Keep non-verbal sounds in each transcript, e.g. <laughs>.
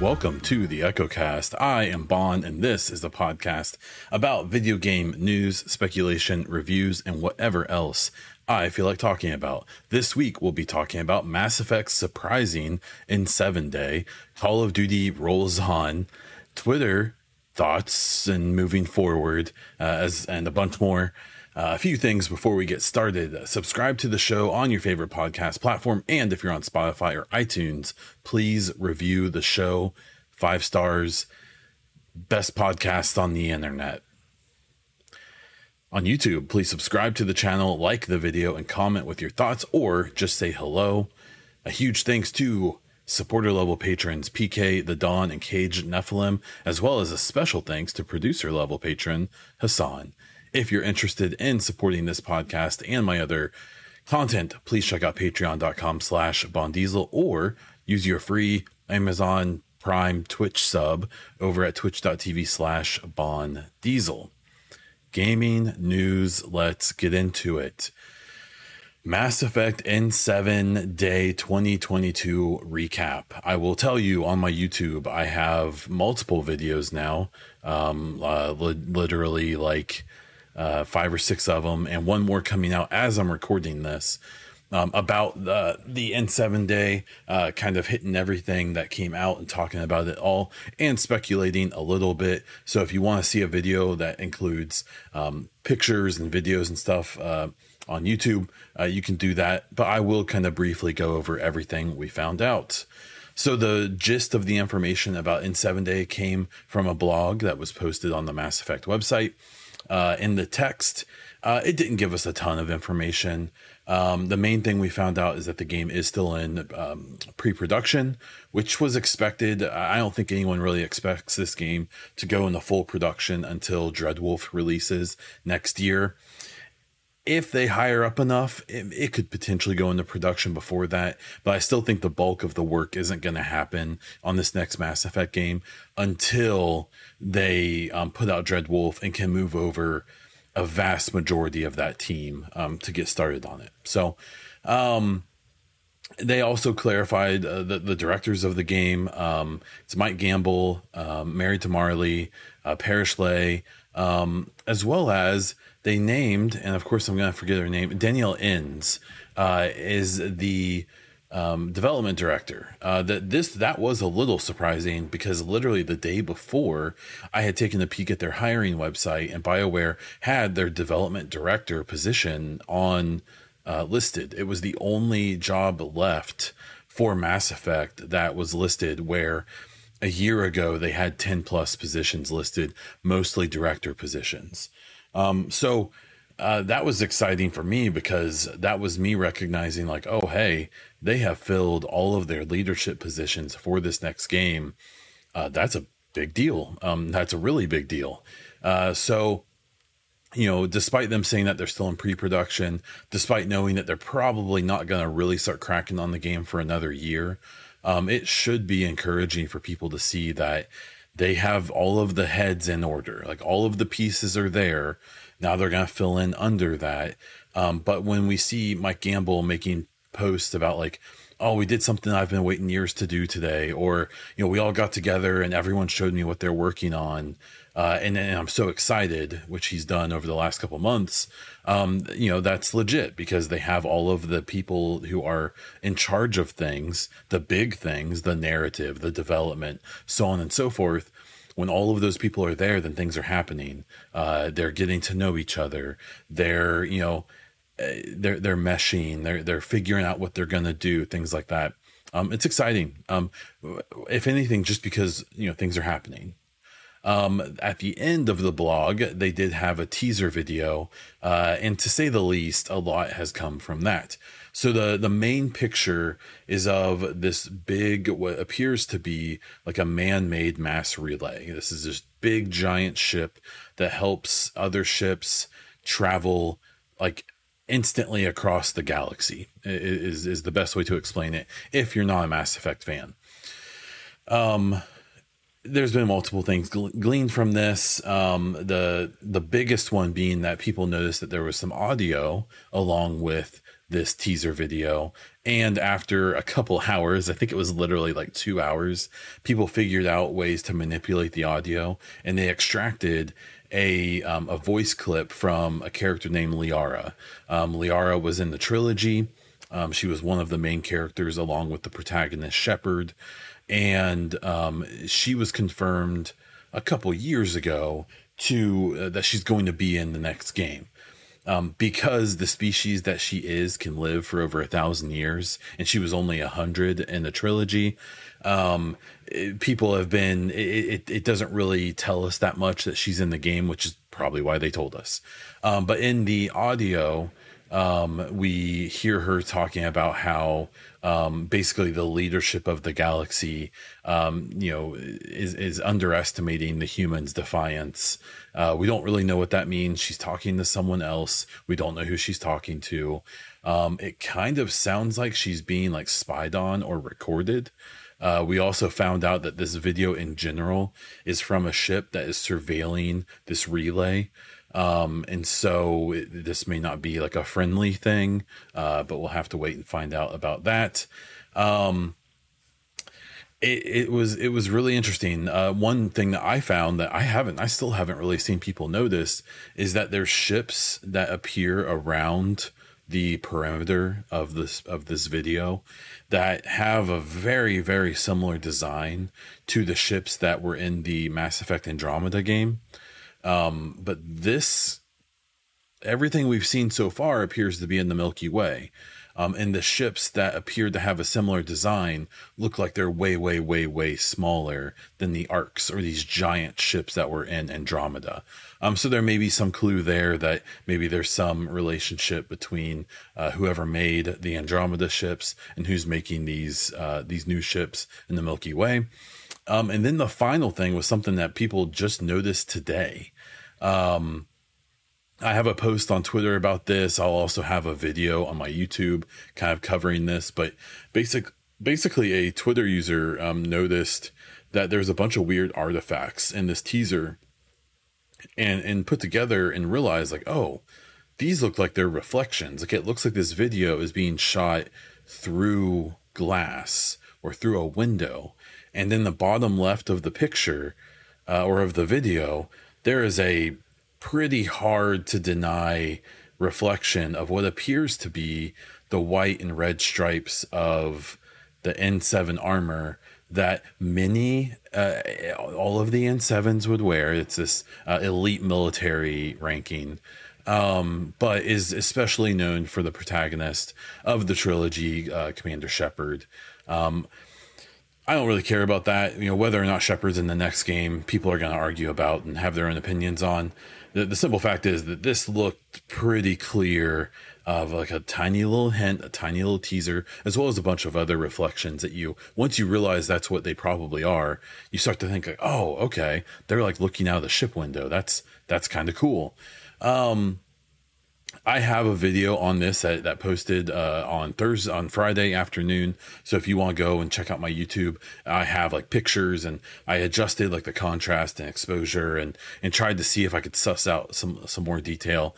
Welcome to the EchoCast. I am Baun, and this is the podcast about video game news, speculation, reviews, and whatever else I feel like talking about. This week, we'll be talking about Mass Effect's surprising N7 Day, Call of Duty rolls on, Twitter thoughts, and moving forward, uh, as and a bunch more. Uh, a few things before we get started. Uh, subscribe to the show on your favorite podcast platform. And if you're on Spotify or iTunes, please review the show. Five stars. Best podcast on the internet. On YouTube, please subscribe to the channel, like the video, and comment with your thoughts or just say hello. A huge thanks to supporter level patrons PK, The Dawn, and Cage Nephilim, as well as a special thanks to producer level patron Hassan. If you're interested in supporting this podcast and my other content, please check out patreon.com slash baundiesel or use your free Amazon Prime Twitch sub over at twitch.tv slash baundiesel. Gaming news, let's get into it. Mass Effect N7 Day 2022 recap. I will tell you on my YouTube, I have multiple videos now, um, uh, li- literally like uh, five or six of them, and one more coming out as I'm recording this. Um, about the the N7 day, uh, kind of hitting everything that came out and talking about it all and speculating a little bit. So if you want to see a video that includes um, pictures and videos and stuff uh, on YouTube, uh, you can do that. But I will kind of briefly go over everything we found out. So the gist of the information about N7 Day came from a blog that was posted on the Mass Effect website. Uh, in the text, uh, it didn't give us a ton of information. Um, the main thing we found out is that the game is still in um, pre production, which was expected. I don't think anyone really expects this game to go into full production until Dreadwolf releases next year. If they hire up enough, it, it could potentially go into production before that. But I still think the bulk of the work isn't going to happen on this next Mass Effect game until they um, put out Dreadwolf and can move over a vast majority of that team um, to get started on it. So, um, they also clarified uh, the, the directors of the game. Um, it's Mike Gamble, um, to Marley, uh, Lay, um, as well as they named, and of course I'm going to forget her name, Danielle Inns uh, is the um, development director. Uh, that this that was a little surprising because literally the day before I had taken a peek at their hiring website and BioWare had their development director position on uh, listed. It was the only job left for Mass Effect that was listed where a year ago they had 10 plus positions listed, mostly director positions. Um, so uh, that was exciting for me because that was me recognizing, like, oh, hey, they have filled all of their leadership positions for this next game. Uh, that's a big deal. Um, that's a really big deal. Uh, so, you know, despite them saying that they're still in pre production, despite knowing that they're probably not going to really start cracking on the game for another year, um, it should be encouraging for people to see that they have all of the heads in order. Like all of the pieces are there now they're going to fill in under that. Um, but when we see Mike Gamble making posts about like, oh, we did something I've been waiting years to do today, or you know, we all got together and everyone showed me what they're working on, uh, and, and I'm so excited, which he's done over the last couple months. Um, you know, that's legit because they have all of the people who are in charge of things, the big things, the narrative, the development, so on and so forth when all of those people are there, then things are happening. Uh, they're getting to know each other. They're you know uh, they're they're meshing. They're they're figuring out what they're gonna do. Things like that. Um, it's exciting. Um, if anything, just because you know things are happening. Um, at the end of the blog, they did have a teaser video, uh, and to say the least, a lot has come from that. So the the main picture is of this big what appears to be like a man-made mass relay. This is this big giant ship that helps other ships travel like instantly across the galaxy is is the best way to explain it if you're not a Mass Effect fan. Um there's been multiple things gleaned from this. Um, the the biggest one being that people noticed that there was some audio along with this teaser video. And after a couple hours, I think it was literally like two hours, people figured out ways to manipulate the audio and they extracted a um, a voice clip from a character named Liara. Um, Liara was in the trilogy. Um, she was one of the main characters along with the protagonist Shepard, and um, she was confirmed a couple years ago to uh, that she's going to be in the next game. Um, because the species that she is can live for over a thousand years, and she was only a hundred in the trilogy. Um, it, people have been. It, it, it, doesn't really tell us that much that she's in the game, which is probably why they told us. Um, but in the audio, um, we hear her talking about how um, basically the leadership of the galaxy, um, you know, is, is underestimating the humans' defiance. Uh, we don't really know what that means. She's talking to someone else. We don't know who she's talking to. Um, it kind of sounds like she's being like spied on or recorded. Uh, we also found out that this video in general is from a ship that is surveilling this relay. Um, and so it, this may not be like a friendly thing, uh, but we'll have to wait and find out about that. Um, it, it was it was really interesting. Uh, one thing that I found that I haven't, I still haven't really seen people notice, is that there's ships that appear around the perimeter of this of this video that have a very very similar design to the ships that were in the Mass Effect Andromeda game. Um, but this, everything we've seen so far appears to be in the Milky Way. Um, and the ships that appeared to have a similar design look like they're way, way, way, way smaller than the arcs or these giant ships that were in Andromeda. Um, so there may be some clue there that maybe there's some relationship between uh, whoever made the Andromeda ships and who's making these uh, these new ships in the Milky Way. Um, and then the final thing was something that people just noticed today. Um, I have a post on Twitter about this. I'll also have a video on my YouTube kind of covering this. But basic, basically, a Twitter user um, noticed that there's a bunch of weird artifacts in this teaser, and and put together and realized like, oh, these look like they're reflections. Like it looks like this video is being shot through glass or through a window and in the bottom left of the picture uh, or of the video, there is a pretty hard to deny reflection of what appears to be the white and red stripes of the N7 armor that many, uh, all of the N7s would wear. It's this uh, elite military ranking, um, but is especially known for the protagonist of the trilogy, uh, Commander Shepard. Um, I don't really care about that. You know, whether or not Shepard's in the next game, people are going to argue about and have their own opinions on. The, the simple fact is that this looked pretty clear of like a tiny little hint, a tiny little teaser, as well as a bunch of other reflections that you, once you realize that's what they probably are, you start to think like, oh, okay, they're like looking out of the ship window. That's, that's kind of cool. Um, I have a video on this that, that posted uh, on Thursday, on Friday afternoon. So if you want to go and check out my YouTube, I have like pictures and I adjusted like the contrast and exposure and and tried to see if I could suss out some some more detail.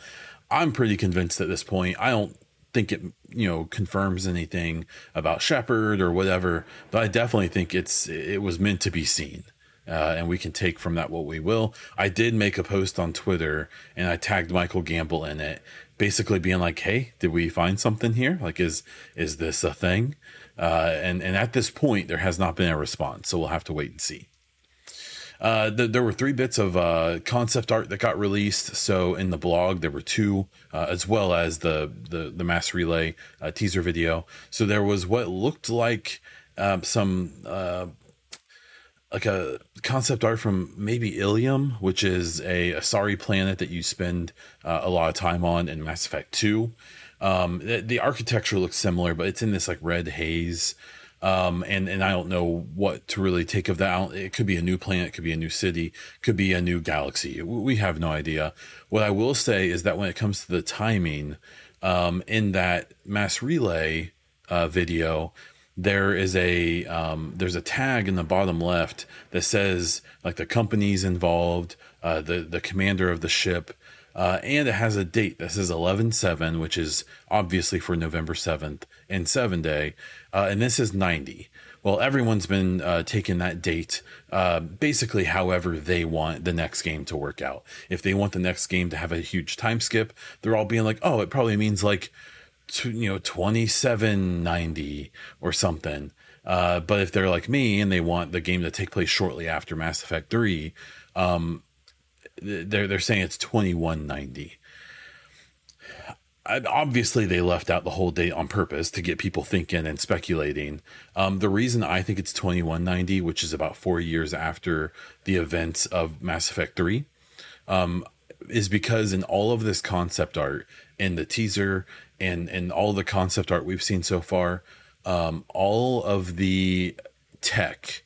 I'm pretty convinced at this point. I don't think it you know confirms anything about Shepard or whatever, but I definitely think it's it was meant to be seen. Uh, and we can take from that what we will. I did make a post on Twitter and I tagged Michael Gamble in it, basically being like, "Hey, did we find something here? Like, is is this a thing?" Uh, and and at this point, there has not been a response, so we'll have to wait and see. Uh, the, there were three bits of uh, concept art that got released. So in the blog, there were two, uh, as well as the the, the mass relay uh, teaser video. So there was what looked like um, some uh, like a concept art from maybe Ilium, which is a Asari planet that you spend uh, a lot of time on in Mass Effect 2. Um, the, the, architecture looks similar, but it's in this like red haze. Um, and, and I don't know what to really take of that. It could be a new planet, could be a new city, could be a new galaxy. We have no idea. What I will say is that when it comes to the timing, um, in that mass relay uh, video, there is a um, there's a tag in the bottom left that says like the companies involved, uh, the the commander of the ship, uh, and it has a date that says 11-7, which is obviously for November 7th and 7 day, uh, and this is 90. Well, everyone's been uh, taking that date uh, basically however they want the next game to work out. If they want the next game to have a huge time skip, they're all being like, oh, it probably means like you know 2790 or something. Uh, but if they're like me and they want the game to take place shortly after mass effect 3 um, they're, they're saying it's 2190 obviously they left out the whole date on purpose to get people thinking and speculating. Um, the reason i think it's 2190 which is about four years after the events of mass effect 3 um, is because in all of this concept art in the teaser and and all the concept art we've seen so far, um, all of the tech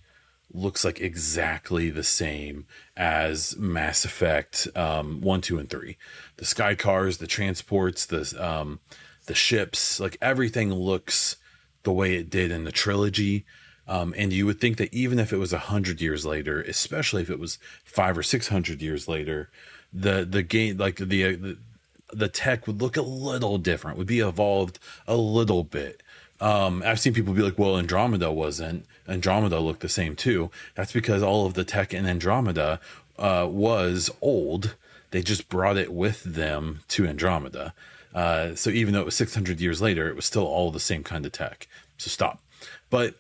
looks like exactly the same as Mass Effect um, one, two, and three. The sky cars, the transports, the um, the ships, like everything looks the way it did in the trilogy. Um, and you would think that even if it was a hundred years later, especially if it was five or six hundred years later, the the game like the, the the tech would look a little different, would be evolved a little bit. Um, I've seen people be like, well, Andromeda wasn't. Andromeda looked the same too. That's because all of the tech in Andromeda uh, was old. They just brought it with them to Andromeda. Uh, so even though it was 600 years later, it was still all the same kind of tech. So stop. But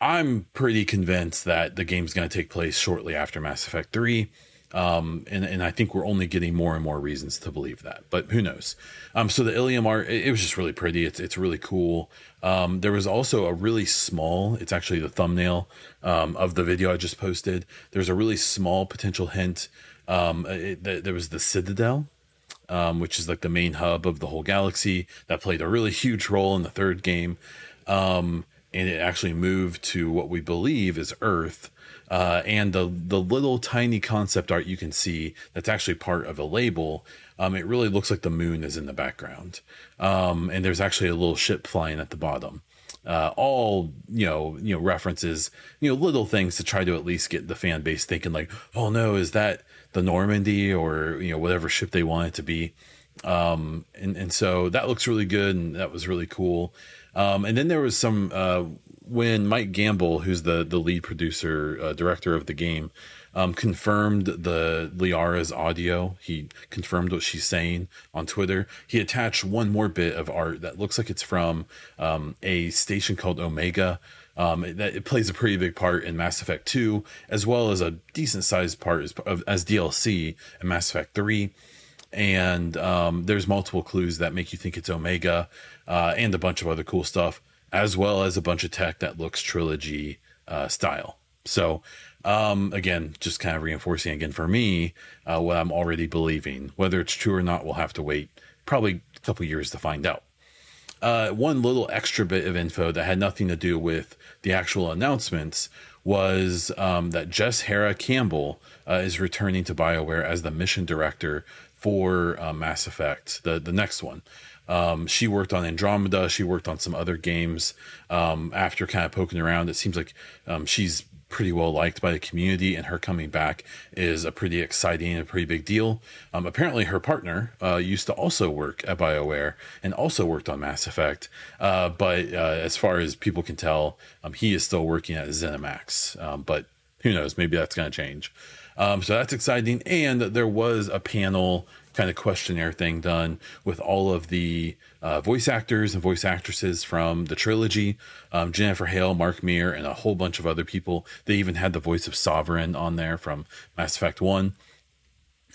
I'm pretty convinced that the game's going to take place shortly after Mass Effect 3. Um, and, and I think we're only getting more and more reasons to believe that, but who knows? Um, so the Ilium art, it, it, was just really pretty. It's, it's really cool. Um, there was also a really small, it's actually the thumbnail, um, of the video I just posted. There's a really small potential hint. Um, it, there was the Citadel, um, which is like the main hub of the whole galaxy that played a really huge role in the third game. Um, and it actually moved to what we believe is Earth uh, and the the little tiny concept art you can see that's actually part of a label. Um, it really looks like the moon is in the background, um, and there's actually a little ship flying at the bottom. Uh, all you know, you know references, you know, little things to try to at least get the fan base thinking like, oh no, is that the Normandy or you know whatever ship they want it to be. Um, and and so that looks really good, and that was really cool. Um, and then there was some uh, when Mike Gamble, who's the the lead producer uh, director of the game, um, confirmed the Liara's audio. He confirmed what she's saying on Twitter. He attached one more bit of art that looks like it's from um, a station called Omega. Um, it, it, plays a pretty big part in Mass Effect 2, as well as a decent sized part as, as DLC in Mass Effect 3 and um, there's multiple clues that make you think it's Omega, uh, and a bunch of other cool stuff as well as a bunch of tech that looks trilogy uh, style. So, um, again, just kind of reinforcing again for me uh, what I'm already believing. Whether it's true or not, we'll have to wait probably a couple years to find out. Uh, one little extra bit of info that had nothing to do with the actual announcements was um, that Jess Hera Campbell uh, is returning to BioWare as the mission director for uh, Mass Effect, the the next one. Um, she worked on Andromeda. She worked on some other games. Um, after kind of poking around, it seems like um, she's pretty well liked by the community, and her coming back is a pretty exciting and a pretty big deal. Um, apparently, her partner uh, used to also work at BioWare and also worked on Mass Effect. Uh, but uh, as far as people can tell, um, he is still working at ZeniMax. Um, but who knows? Maybe that's going to change. so that's exciting. And there was a panel kind of questionnaire thing done with all of the uh, voice actors and voice actresses from the trilogy um, Jennifer Hale, Mark Meer, and a whole bunch of other people. They even had the voice of Sovereign on there from Mass Effect 1.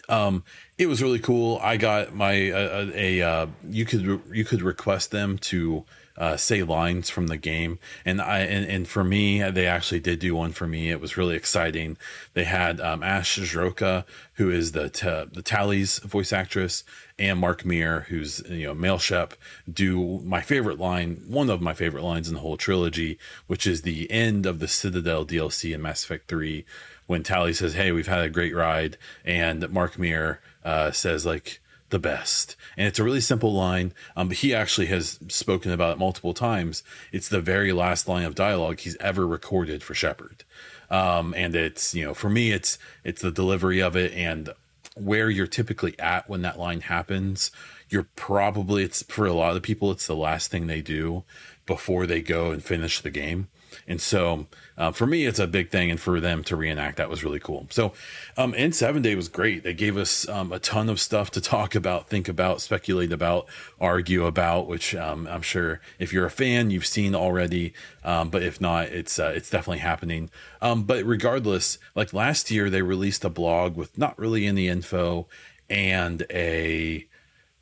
Um, it was really cool. I got my uh, a, a uh, you could you could request them to uh, say lines from the game. And I and, and for me, they actually did do one for me. It was really exciting. They had um, Ash Sroka, who is the t- the Tali's voice actress, and Mark Meer, who's you know Male Shep, do my favorite line, one of my favorite lines in the whole trilogy, which is the end of the Citadel DLC in Mass Effect Three, when Tali says, "Hey, we've had a great ride," and Mark Meer uh, says like the best. And it's a really simple line. Um, he actually has spoken about it multiple times. It's the very last line of dialogue he's ever recorded for Shepard. Um, and it's, you know, for me, it's, it's the delivery of it and where you're typically at when that line happens. You're probably, it's for a lot of people, it's the last thing they do before they go and finish the game. And so uh, for me, it's a big thing. And for them to reenact that was really cool. So um, N7 was great. They gave us um, a ton of stuff to talk about, think about, speculate about, argue about, which um, I'm sure if you're a fan, you've seen already. Um, but if not, it's uh, it's definitely happening. Um, but regardless, like last year, they released a blog with not really any info and a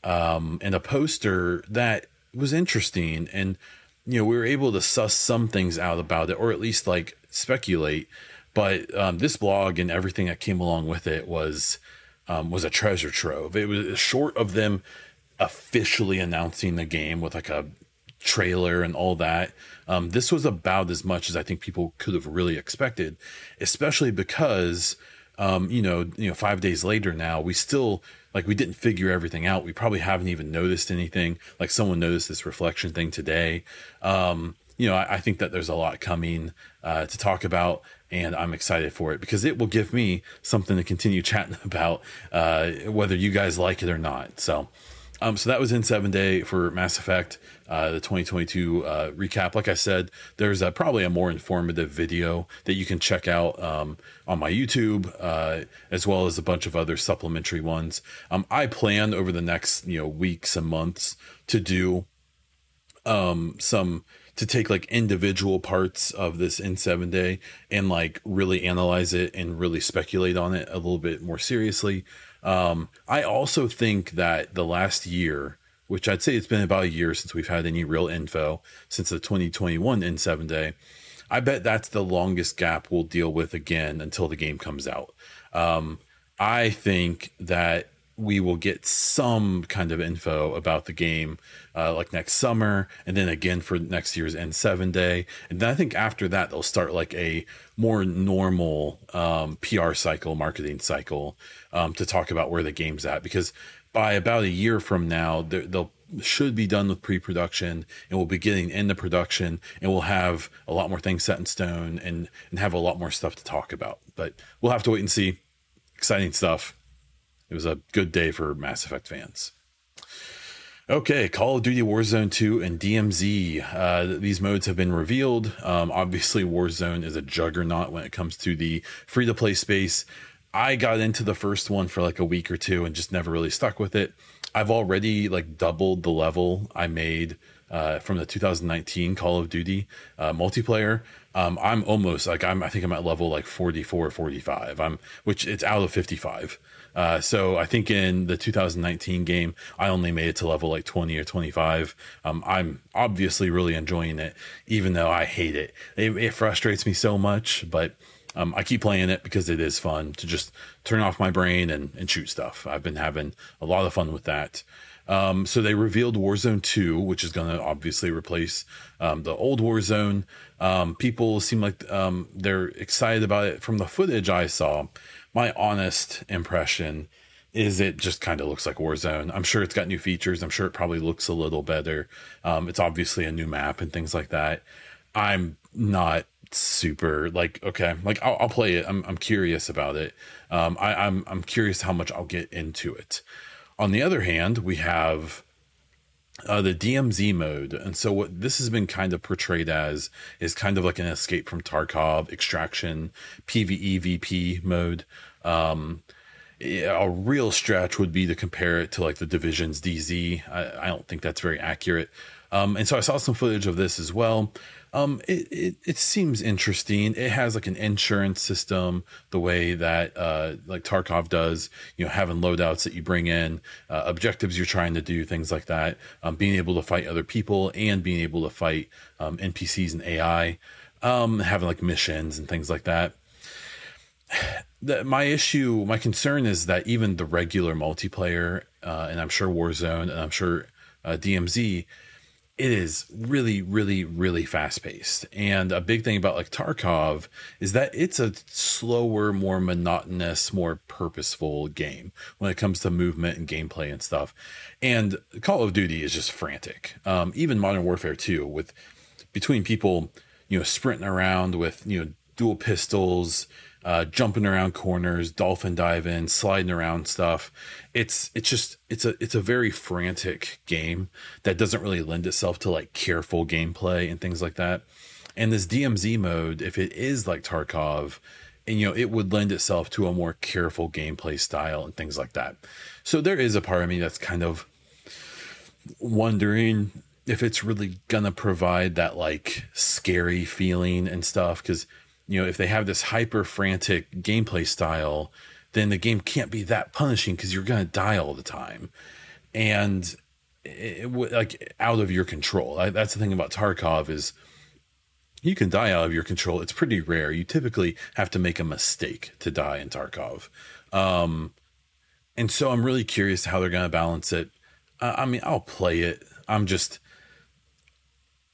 um, and a poster that was interesting and you know, we were able to suss some things out about it, or at least like speculate. But um, this blog and everything that came along with it was um, was a treasure trove. It was short of them officially announcing the game with like a trailer and all that. Um, this was about as much as I think people could have really expected, especially because um, you know, you know, five days later now, we still like we didn't figure everything out. We probably haven't even noticed anything. Like someone noticed this reflection thing today. Um, you know, I, I, think that there's a lot coming uh, to talk about, and I'm excited for it because it will give me something to continue <laughs> chatting about, uh, whether you guys like it or not. So, um, so that was N7 day for Mass Effect, uh, the 2022 uh, recap. Like I said, there's a, probably a more informative video that you can check out um, on my YouTube, uh, as well as a bunch of other supplementary ones. Um, I plan over the next you know weeks and months to do um, some to take like individual parts of this N7 day and like really analyze it and really speculate on it a little bit more seriously. Um, I also think that the last year, which I'd say it's been about a year since we've had any real info since the 2021 N7 day, I bet that's the longest gap we'll deal with again until the game comes out. Um, I think that we will get some kind of info about the game uh, like next summer and then again for next year's N7 day. And then I think after that, they'll start like a more normal um, PR cycle, marketing cycle um, to talk about where the game's at. Because by about a year from now, they'll should be done with pre-production and we'll be getting into production and we'll have a lot more things set in stone and and have a lot more stuff to talk about but we'll have to wait and see exciting stuff it was a good day for Mass Effect fans. Okay, Call of Duty Warzone 2 and DMZ. Uh, these modes have been revealed. Um, obviously, Warzone is a juggernaut when it comes to the free to play space. I got into the first one for like a week or two and just never really stuck with it. I've already like doubled the level I made uh, from the 2019 Call of Duty uh, multiplayer. Um, I'm almost like I'm. I think I'm at level like 44, 45. I'm which it's out of 55. Uh, so I think in the 2019 game, I only made it to level like 20 or 25. Um, I'm obviously really enjoying it, even though I hate it. It, it frustrates me so much, but um, I keep playing it because it is fun to just turn off my brain and, and shoot stuff. I've been having a lot of fun with that. Um, so they revealed Warzone 2, which is going to obviously replace um, the old Warzone. Um, people seem like um, they're excited about it. From the footage I saw, my honest impression is it just kind of looks like Warzone. I'm sure it's got new features. I'm sure it probably looks a little better. Um, it's obviously a new map and things like that. I'm not super like okay, like I'll, I'll play it. I'm I'm curious about it. Um, I, I'm I'm curious how much I'll get into it. On the other hand, we have uh, the DMZ mode. And so what this has been kind of portrayed as is kind of like an escape from Tarkov extraction PvE VP mode. Um, a real stretch would be to compare it to like the divisions DZ. I, I don't think that's very accurate. Um, and so I saw some footage of this as well. Um, it, it, it seems interesting. It has like an insurance system, the way that uh, like Tarkov does. You know, having loadouts that you bring in, uh, objectives you're trying to do, things like that. Um, being able to fight other people and being able to fight um, NPCs and AI. Um, having like missions and things like that. <sighs> My issue, my concern is that even the regular multiplayer, uh, and I'm sure Warzone, and I'm sure uh, DMZ it is really, really, really fast paced. And a big thing about like Tarkov is that it's a slower, more monotonous, more purposeful game when it comes to movement and gameplay and stuff. And Call of Duty is just frantic. Um, even Modern Warfare 2, with between people, you know, sprinting around with, you know, dual pistols, uh, jumping around corners, dolphin diving, sliding around stuff. It's it's just it's a it's a very frantic game that doesn't really lend itself to like careful gameplay and things like that. And this DMZ mode, if it is like Tarkov, and you know it would lend itself to a more careful gameplay style and things like that. So there is a part of me that's kind of wondering if it's really gonna provide that like scary feeling and stuff because you know, if they have this hyper frantic gameplay style, then the game can't be that punishing because you're going to die all the time. And it, it, like out of your control. I, that's the thing about Tarkov is you can die out of your control. It's pretty rare. You typically have to make a mistake to die in Tarkov. Um, and so I'm really curious how they're going to balance it. I mean, I'll play it. I'm just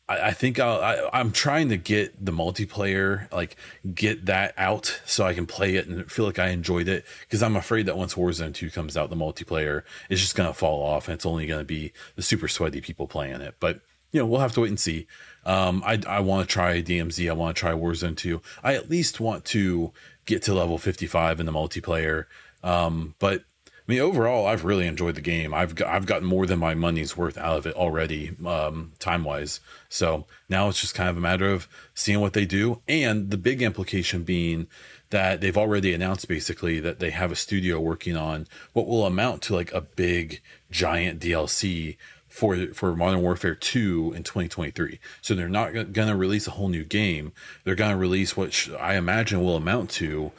I, I think I'll, I, I'm trying to get the multiplayer, like get that out so I can play it and feel like I enjoyed it. Because I'm afraid that once Warzone 2 comes out, the multiplayer is just going to fall off and it's only going to be the super sweaty people playing it. But you know, we'll have to wait and see. Um, I, I want to try DMZ. I want to try Warzone 2. I at least want to get to level 55 in the multiplayer. Um, but I mean, overall, I've really enjoyed the game. I've got, I've gotten more than my money's worth out of it already, um, time wise. So now it's just kind of a matter of seeing what they do, and the big implication being that they've already announced basically that they have a studio working on what will amount to like a big giant DLC for for Modern Warfare 2 in 2023. So they're not going to release a whole new game. They're going to release what I imagine will amount to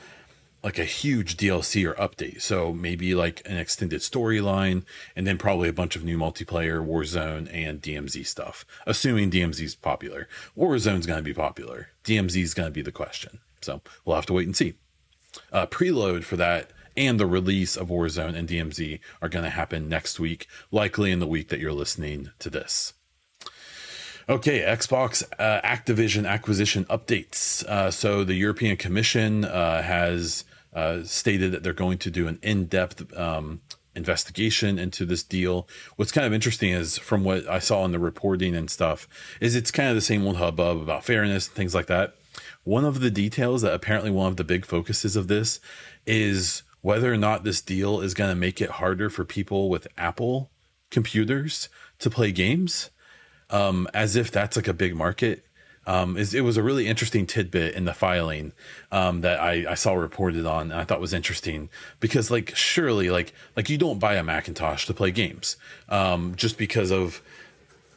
like a huge DLC or update. So maybe like an extended storyline and then probably a bunch of new multiplayer, Warzone and DMZ stuff. Assuming DMZ is popular. Warzone's going to be popular. DMZ is going to be the question. So we'll have to wait and see. Uh, preload for that and the release of Warzone and DMZ are going to happen next week, likely in the week that you're listening to this. Okay, Xbox uh, Activision acquisition updates. Uh, so the European Commission uh, has uh, stated that they're going to do an in-depth um, investigation into this deal. What's kind of interesting is from what I saw in the reporting and stuff, is it's kind of the same old hubbub about fairness and things like that. One of the details that apparently one of the big focuses of this is whether or not this deal is going to make it harder for people with Apple computers to play games um, as if that's like a big market. Um, is, it was a really interesting tidbit in the filing um, that I, I, saw reported on, and I thought was interesting because, like, surely, like, like you don't buy a Macintosh to play games um, just because of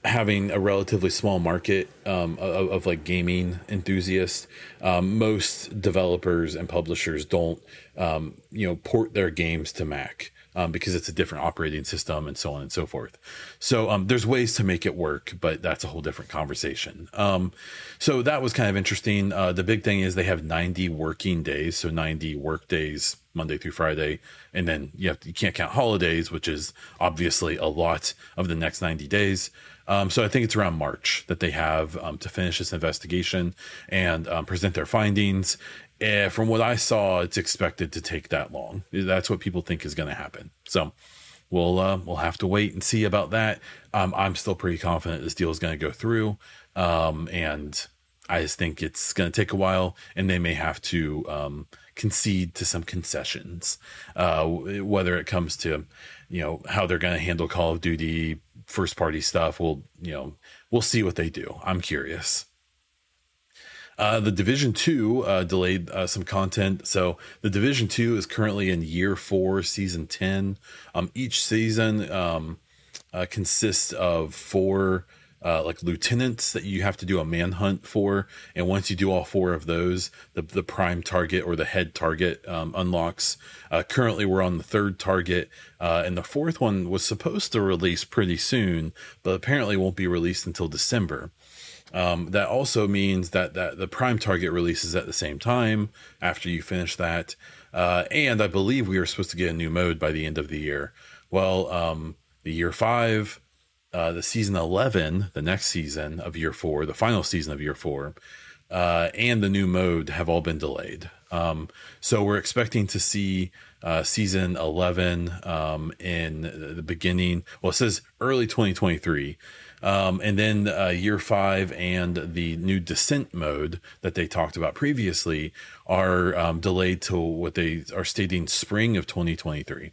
having a relatively small market um, of, of, like gaming enthusiasts. Um, most developers and publishers don't, um, you know, port their games to Mac um, because it's a different operating system and so on and so forth. So um, there's ways to make it work, but that's a whole different conversation. Um, so that was kind of interesting. Uh, the big thing is they have 90 working days, so 90 work days Monday through Friday, and then you have to, you can't count holidays, which is obviously a lot of the next 90 days. Um, so I think it's around March that they have um, to finish this investigation and um, present their findings. Uh, from what I saw, it's expected to take that long. That's what people think is going to happen. So we'll uh, we'll have to wait and see about that. Um, I'm still pretty confident this deal is going to go through, um, and I just think it's going to take a while, and they may have to um, concede to some concessions, uh, whether it comes to you know how they're going to handle Call of Duty first party stuff. We'll you know we'll see what they do. I'm curious. Uh, the Division Two uh, delayed uh, some content, so the Division Two is currently in year four, season ten. Um, each season um, uh, consists of four uh, like lieutenants that you have to do a manhunt for, and once you do all four of those, the the prime target or the head target um, unlocks. Uh, currently, we're on the third target, and the fourth one was supposed to release pretty soon, but apparently won't be released until December. Um, that also means that, that the prime target releases at the same time after you finish that. Uh, and I believe we are supposed to get a new mode by the end of the year. Well, um, the year five uh, the season 11, the next season of year four, the final season of year four, uh, and the new mode have all been delayed. Um, so we're expecting to see uh, season 11 um, in the beginning. Well, it says early 2023. Um, and then uh, year five and the new descent mode that they talked about previously are um, delayed to what they are stating spring of 2023.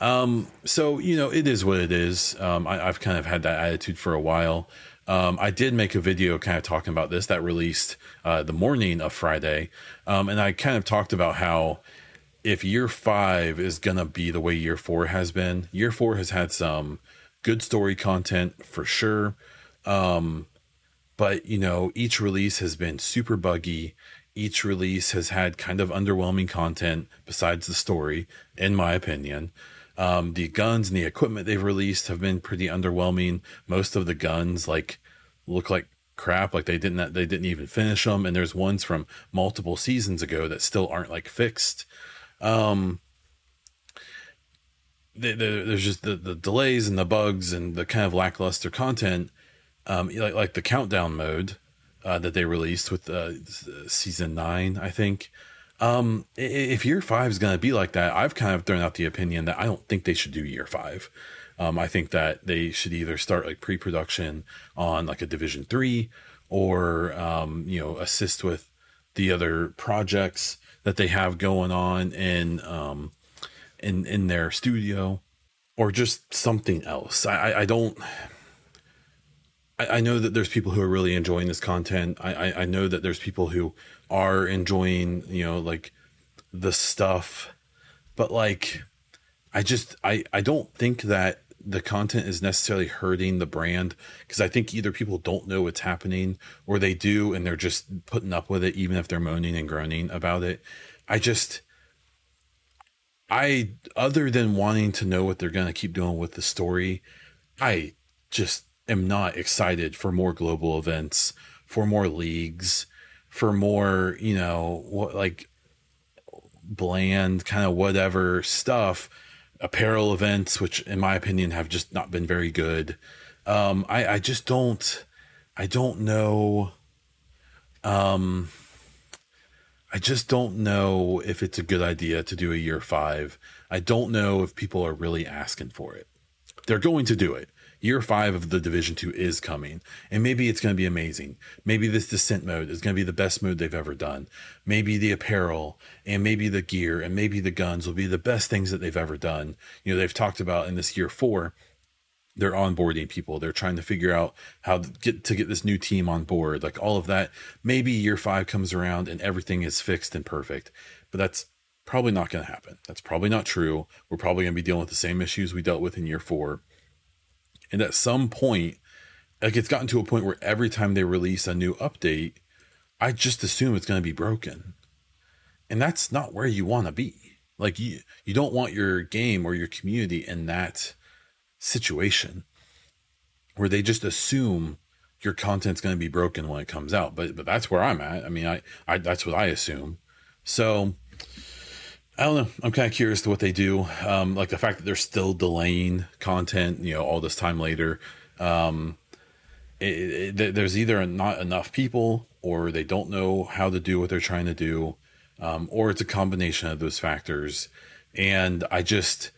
Um, so you know, it is what it is. Um, I, have kind of had that attitude for a while. Um, I did make a video kind of talking about this that released uh, the morning of Friday, um, and I kind of talked about how if year five is gonna be the way year four has been, year four has had some good story content for sure. Um, but you know, each release has been super buggy. Each release has had kind of underwhelming content besides the story, in my opinion. Um, the guns and the equipment they've released have been pretty underwhelming. Most of the guns like look like crap, like they didn't they didn't even finish them. And there's ones from multiple seasons ago that still aren't like fixed. Um, the, the, there's just the, the delays and the bugs and the kind of lackluster content. Um, like like the countdown mode uh, that they released with uh, season nine, I think. Um, if year five is going to be like that, I've kind of thrown out the opinion that I don't think they should do year five. Um, I think that they should either start like pre-production on like a Division three, or um, you know assist with the other projects that they have going on and um, in in their studio, or just something else. I, I don't. I, know that there's people who are really enjoying this content. I, I, I know that there's people who are enjoying, you know, like the stuff, but like, I just, I, I don't think that the content is necessarily hurting the brand because I think either people don't know what's happening or they do and they're just putting up with it, even if they're moaning and groaning about it. I just, I, other than wanting to know what they're going to keep doing with the story, I just am not excited for more global events, for more leagues, for more, you know, what like bland kind of whatever stuff, apparel events, which in my opinion have just not been very good. Um, I, I just don't, I don't know. Um, I just don't know if it's a good idea to do a year five. I don't know if people are really asking for it. They're going to do it year five of the division two is coming and maybe it's going to be amazing maybe this descent mode is going to be the best mode they've ever done maybe the apparel and maybe the gear and maybe the guns will be the best things that they've ever done you know they've talked about in this year four they're onboarding people. They're trying to figure out how to get to get this new team on board. Like all of that maybe year five comes around and everything is fixed and perfect but that's probably not going to happen. That's probably not true. We're probably going to be dealing with the same issues we dealt with in year four. And at some point, like it's gotten to a point where every time they release a new update, I just assume it's going to be broken. And that's not where you want to be. Like you you don't want your game or your community in that situation where they just assume your content's going to be broken when it comes out. But but that's where I'm at. I mean, I, I that's what I assume. So I don't know. I'm kind of curious to what they do. Um, like the fact that they're still delaying content, you know, all this time later. Um, it, it, there's either not enough people, or they don't know how to do what they're trying to do, um, or it's a combination of those factors. And I just,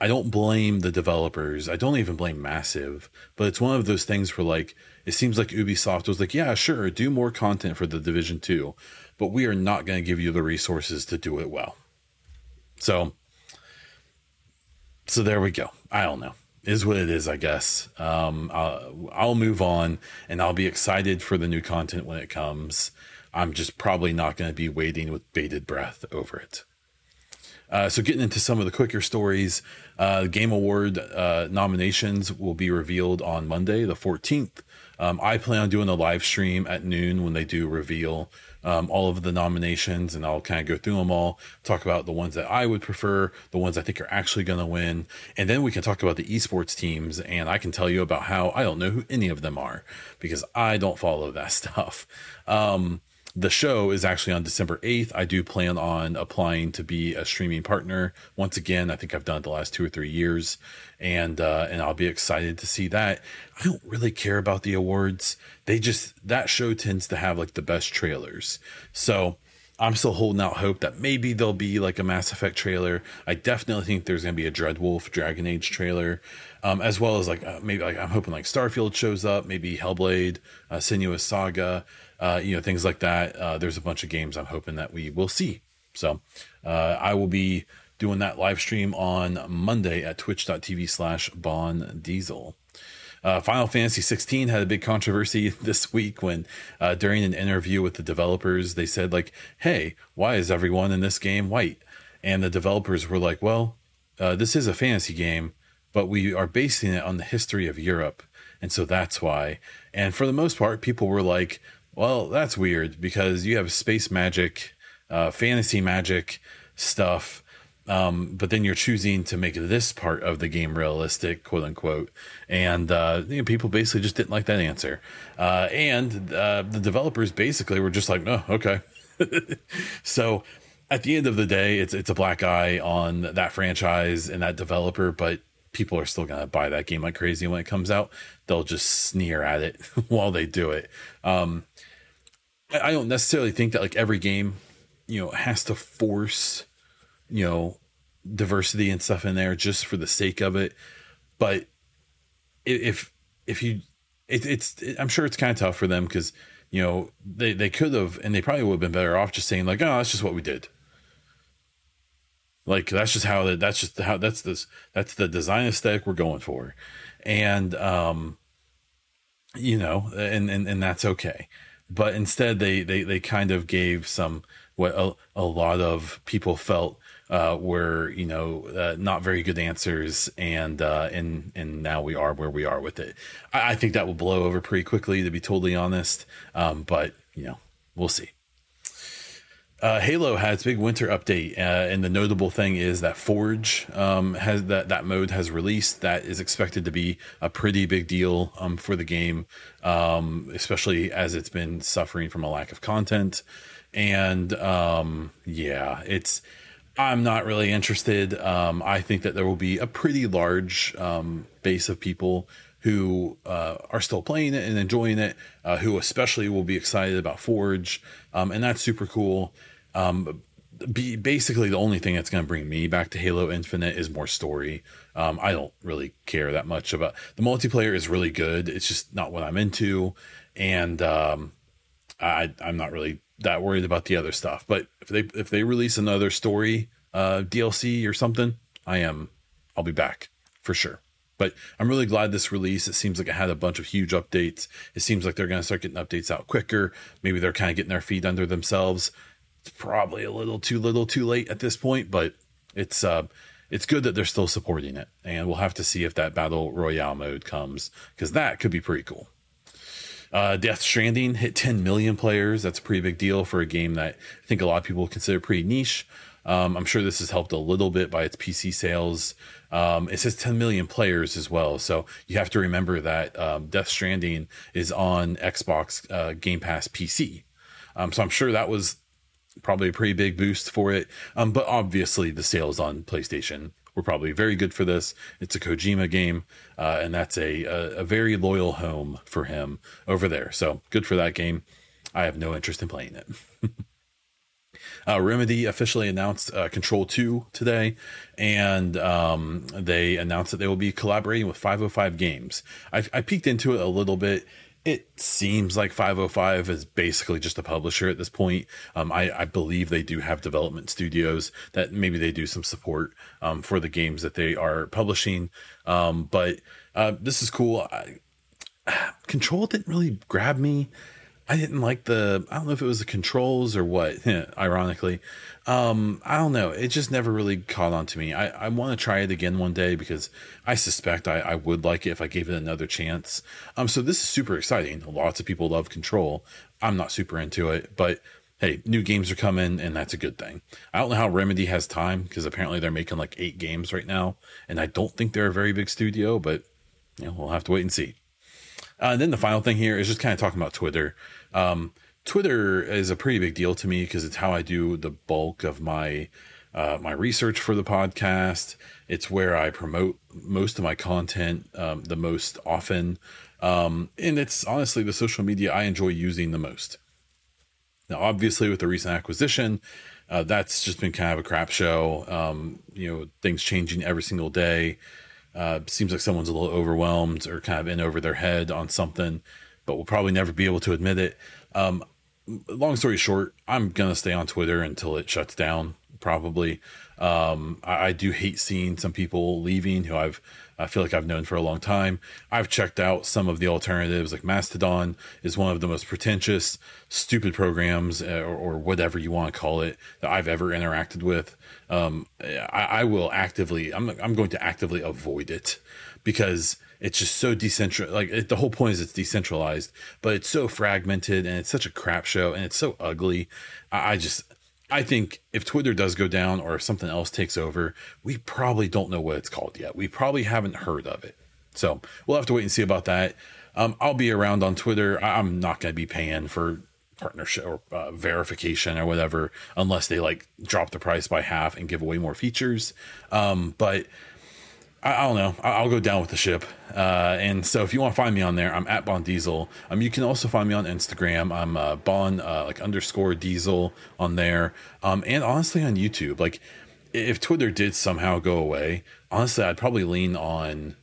I don't blame the developers. I don't even blame Massive, but it's one of those things where like it seems like Ubisoft was like, yeah, sure, do more content for the Division Two but we are not going to give you the resources to do it well. So, so there we go. I don't know. Is what it is, I guess. Um, I'll, I'll move on and I'll be excited for the new content when it comes. I'm just probably not going to be waiting with bated breath over it. Uh, so, getting into some of the quicker stories, uh, Game Award uh, nominations will be revealed on Monday, the 14th. Um, I plan on doing a live stream at noon when they do reveal um, all of the nominations and I'll kind of go through them all, talk about the ones that I would prefer, the ones I think are actually going to win. And then we can talk about the esports teams and I can tell you about how I don't know who any of them are because I don't follow that <laughs> stuff. Um, the show is actually on December 8th. I do plan on applying to be a streaming partner. Once again, I think I've done it the last two or three years, and uh, and I'll be excited to see that. I don't really care about the awards. They just that show tends to have like the best trailers. So I'm still holding out hope that maybe there'll be like a Mass Effect trailer. I definitely think there's to be a Dreadwolf Dragon Age trailer, um, as well as like uh, maybe like I'm hoping like Starfield shows up, maybe Hellblade, uh, Senua's Saga, uh, you know things like that. Uh, there's a bunch of games I'm hoping that we will see. So uh, I will be doing that live stream on Monday at twitch.tv slash baundiesel. Uh, Final Fantasy 16 had a big controversy <laughs> this week when, uh, during an interview with the developers, they said like, "Hey, why is everyone in this game white?" And the developers were like, "Well, uh, this is a fantasy game, but we are basing it on the history of Europe, and so that's why." And for the most part, people were like, "Well, that's weird because you have space magic, uh, fantasy magic stuff." Um, but then you're choosing to make this part of the game realistic, quote unquote. And uh, you know, people basically just didn't like that answer. Uh, and uh, the developers basically were just like, oh, okay. <laughs> so at the end of the day, it's it's a black eye on that franchise and that developer, but people are still gonna buy that game like crazy when it comes out. They'll just sneer at it <laughs> while they do it. Um, I don't necessarily think that like every game, you know, has to force you know diversity and stuff in there just for the sake of it. But if if you it, it's it, i'm sure it's kind of tough for them because you know they they could have and they probably would have been better off just saying like oh that's just what we did. Like that's just how that's just how that's this that's the design aesthetic we're going for. And um you know and and, and that's okay but instead they they they kind of gave some what a, a lot of people felt uh, were you know uh, not very good answers, and uh, and and now we are where we are with it. I, I think that will blow over pretty quickly, to be totally honest. Um, but you know, we'll see. Uh, Halo has big winter update, uh, and the notable thing is that Forge um, has that that mode has released. That is expected to be a pretty big deal um, for the game, um, especially as it's been suffering from a lack of content. And um, yeah, it's I'm not really interested. Um, I think that there will be a pretty large um, base of people who uh, are still playing it and enjoying it, uh, who especially will be excited about Forge, and that's super cool. Um, be, basically, the only thing that's going to bring me back to Halo Infinite is more story. Um, I don't really care that much about the multiplayer. is really good. It's just not what I'm into, and um, I, I'm not really that worried about the other stuff. But if they if they release another story uh, DLC or something, I am I'll be back for sure. But I'm really glad this release. It seems like it had a bunch of huge updates. It seems like they're going to start getting updates out quicker. Maybe they're kind of getting their feet under themselves. It's probably a little too little, too late at this point, but it's uh, it's good that they're still supporting it. And we'll have to see if that battle royale mode comes because that could be pretty cool. Uh, Death Stranding hit 10 million players. That's a pretty big deal for a game that I think a lot of people consider pretty niche. Um, I'm sure this has helped a little bit by its PC sales. Um, it says 10 million players as well. So you have to remember that um, Death Stranding is on Xbox uh, Game Pass PC. Um, so I'm sure that was probably a pretty big boost for it. Um, but obviously, the sales on PlayStation were probably very good for this. It's a Kojima game, uh, and that's a, a, a very loyal home for him over there. So good for that game. I have no interest in playing it. <laughs> Uh, Remedy officially announced uh, Control 2 today, and um, they announced that they will be collaborating with 505 Games. I, I peeked into it a little bit it seems like 505 is basically just a publisher at this point. Um, I, I, believe they do have development studios that maybe they do some support um, for the games that they are publishing. Um, but uh, this is cool. I, <sighs> Control didn't really grab me. I didn't like the. I don't know if it was the controls or what. <laughs> ironically, um, I don't know. It just never really caught on to me. I, I want to try it again one day because I suspect I, I would like it if I gave it another chance. Um, so this is super exciting. Lots of people love Control. I'm not super into it, but hey, new games are coming, and that's a good thing. I don't know how Remedy has time because apparently they're making like eight games right now, and I don't think they're a very big studio, but you know, we'll have to wait and see. Uh, and then the final thing here is just kind of talking about Twitter. Um, Twitter is a pretty big deal to me because it's how I do the bulk of my uh, my research for the podcast. It's where I promote most of my content um, the most often. Um, and it's honestly the social media I enjoy using the most. Now, obviously, with the recent acquisition, uh, that's just been kind of a crap show. Um, you know, things changing every single day. Uh, seems like someone's a little overwhelmed or kind of in over their head on something, but we'll probably never be able to admit it. Um, long story short, I'm gonna stay on Twitter until it shuts down. Probably. Um, I, I, do hate seeing some people leaving who I've I feel like I've known for a long time. I've checked out some of the alternatives, like Mastodon is one of the most pretentious, stupid programs uh, or, or whatever you want to call it that I've ever interacted with. Um, I, I will actively, I'm I'm going to actively avoid it because it's just so decentralized. Like it, the whole point is it's decentralized, but it's so fragmented and it's such a crap show and it's so ugly. I, I just I think if Twitter does go down or if something else takes over, we probably don't know what it's called yet. We probably haven't heard of it. So we'll have to wait and see about that. Um, I'll be around on Twitter. I'm not going to be paying for partnership or uh, verification or whatever unless they like drop the price by half and give away more features. Um, but I, don't know. I, will go down with the ship. Uh, and so if you want to find me on there, I'm at Baun Diesel. Um, you can also find me on Instagram. I'm uh, Bond uh, like underscore Diesel on there. Um, and honestly on YouTube. Like if Twitter did somehow go away, honestly, I'd probably lean on,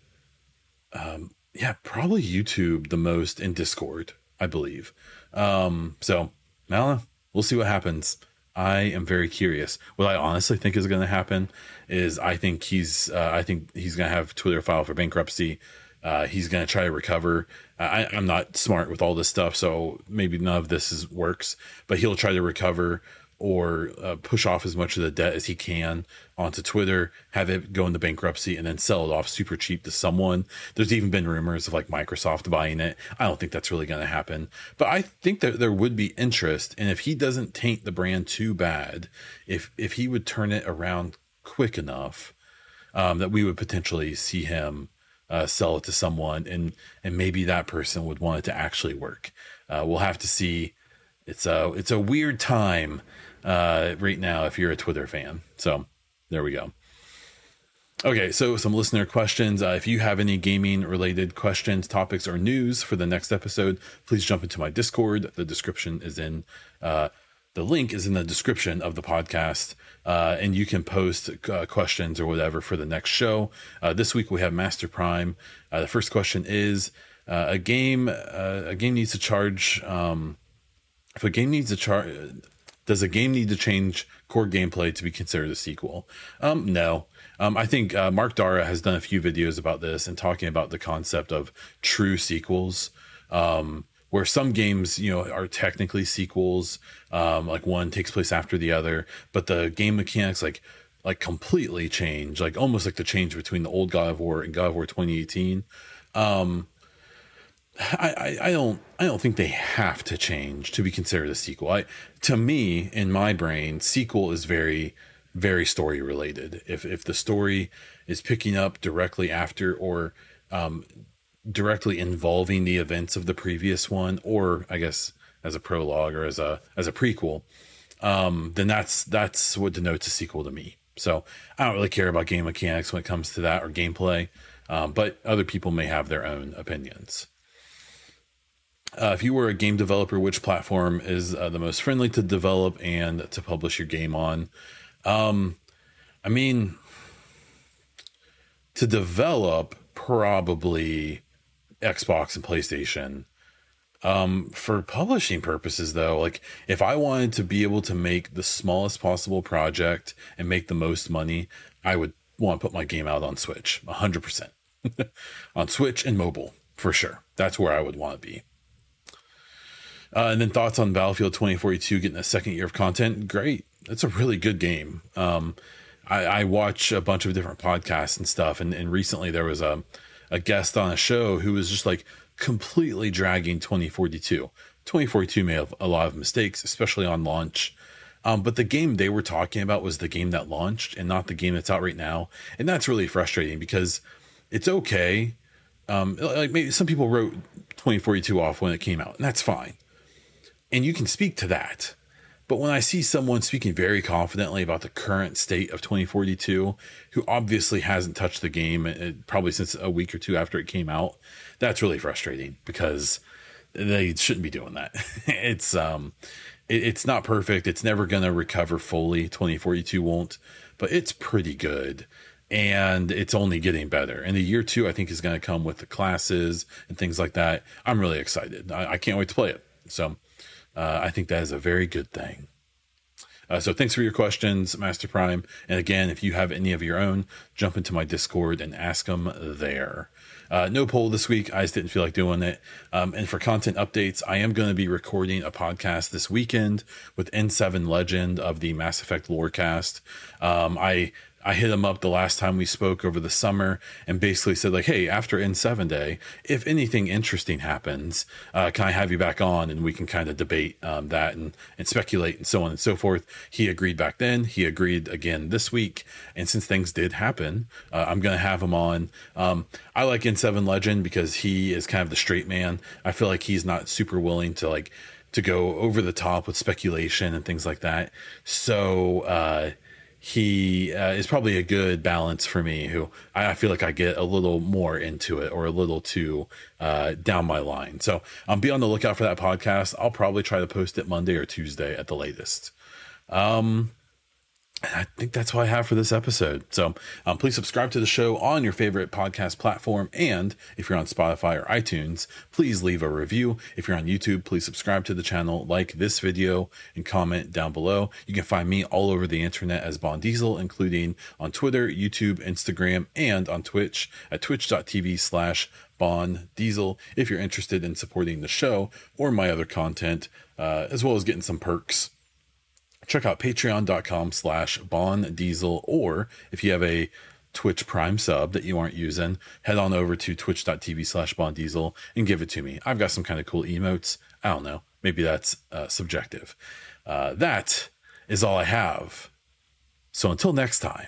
um, yeah, probably YouTube the most in Discord, I believe. Um, so I. We'll see what happens. I am very curious. What I honestly think is going to happen is I think he's uh, I think he's going to have Twitter file for bankruptcy. Uh, he's going to try to recover. I, I'm not smart with all this stuff, so maybe none of this is, works. But he'll try to recover or uh, push off as much of the debt as he can onto Twitter, have it go into bankruptcy, and then sell it off super cheap to someone. There's even been rumors of like Microsoft buying it. I don't think that's really going to happen, but I think that there would be interest, and if he doesn't taint the brand too bad, if if he would turn it around quick enough, um, that we would potentially see him uh, sell it to someone, and and maybe that person would want it to actually work. Uh, we'll have to see. It's a it's a weird time uh, right now if you're a Twitter fan. So there we go. Okay, so some listener questions. Uh, if you have any gaming related questions, topics, or news for the next episode, please jump into my Discord. The description is in, uh, the link is in the description of the podcast, uh, and you can post uh, questions or whatever for the next show. Uh, this week we have Master Prime. Uh, the first question is a game. a game needs to charge. Um, if a game needs to charge does a game need to change core gameplay to be considered a sequel? Um, no. Um, I think uh, Mark Darrah has done a few videos about this and talking about the concept of true sequels, um, where some games, you know, are technically sequels, um, like one takes place after the other, but the game mechanics like like completely change, like almost like the change between the old God of War and God of War 2018. Um, I, I, I don't I don't think they have to change to be considered a sequel. I to me in my brain, sequel is very very story related. If if the story is picking up directly after or um, directly involving the events of the previous one, or I guess as a prologue or as a as a prequel, um, then that's that's what denotes a sequel to me. So I don't really care about game mechanics when it comes to that or gameplay, um, but other people may have their own opinions. Uh, if you were a game developer, which platform is uh, the most friendly to develop and to publish your game on? Um, I mean, to develop, probably Xbox and PlayStation. Um, for publishing purposes, though, like if I wanted to be able to make the smallest possible project and make the most money, I would want to put my game out on Switch, 100%. <laughs> on Switch and mobile, for sure. That's where I would want to be. Uh, and then thoughts on Battlefield 2042 getting a second year of content. Great. That's a really good game. Um, I, I, watch a bunch of different podcasts and stuff. And, and recently there was a, a guest on a show who was just like completely dragging 2042. 2042 may have a lot of mistakes, especially on launch. Um, but the game they were talking about was the game that launched and not the game that's out right now. And that's really frustrating because it's okay. Um, like maybe some people wrote 2042 off when it came out, and that's fine and you can speak to that. But when I see someone speaking very confidently about the current state of 2042, who obviously hasn't touched the game uh, probably since a week or two after it came out, that's really frustrating because they shouldn't be doing that. <laughs> it's um, it, it's not perfect. It's never gonna recover fully. 2042 won't, but it's pretty good and it's only getting better. And the year two, I think, is going to come with the classes and things like that. I'm really excited. I, I can't wait to play it. So uh, I think that is a very good thing. Uh, so thanks for your questions, Master Prime. And again, if you have any of your own, jump into my Discord and ask them there. Uh, no poll this week. I just didn't feel like doing it. Um, and for content updates, I am going to be recording a podcast this weekend with N7 Legend of the Mass Effect Lorecast. Um, I I hit him up the last time we spoke over the summer and basically said like, hey, after N7 Day, if anything interesting happens, uh, can I have you back on and we can kind of debate um, that and, and speculate and so on and so forth. He agreed back then. He agreed again this week. And since things did happen, uh, I'm to have him on. Um, I like N7 Legend because he is kind of the straight man. I feel like he's not super willing to like to go over the top with speculation and things like that. So, uh, he uh, is probably a good balance for me who I feel like I get a little more into it or a little too uh, down my line. So um, be on the lookout for that podcast. I'll probably try to post it Monday or Tuesday at the latest. Um, I think that's what I have for this episode. So um, please subscribe to the show on your favorite podcast platform. And if you're on Spotify or iTunes, please leave a review. If you're on YouTube, please subscribe to the channel, like this video, and comment down below. You can find me all over the internet as Baun Diesel, including on Twitter, YouTube, Instagram, and on Twitch at twitch.tv slash Baun Diesel if you're interested in supporting the show or my other content, uh, as well as getting some perks check out patreon.com slash baun diesel or if you have a twitch prime sub that you aren't using head on over to twitch.tv slash baun diesel and give it to me. I've got some kind of cool emotes. I don't know. Maybe that's uh, subjective. Uh, that is all i have. So until next time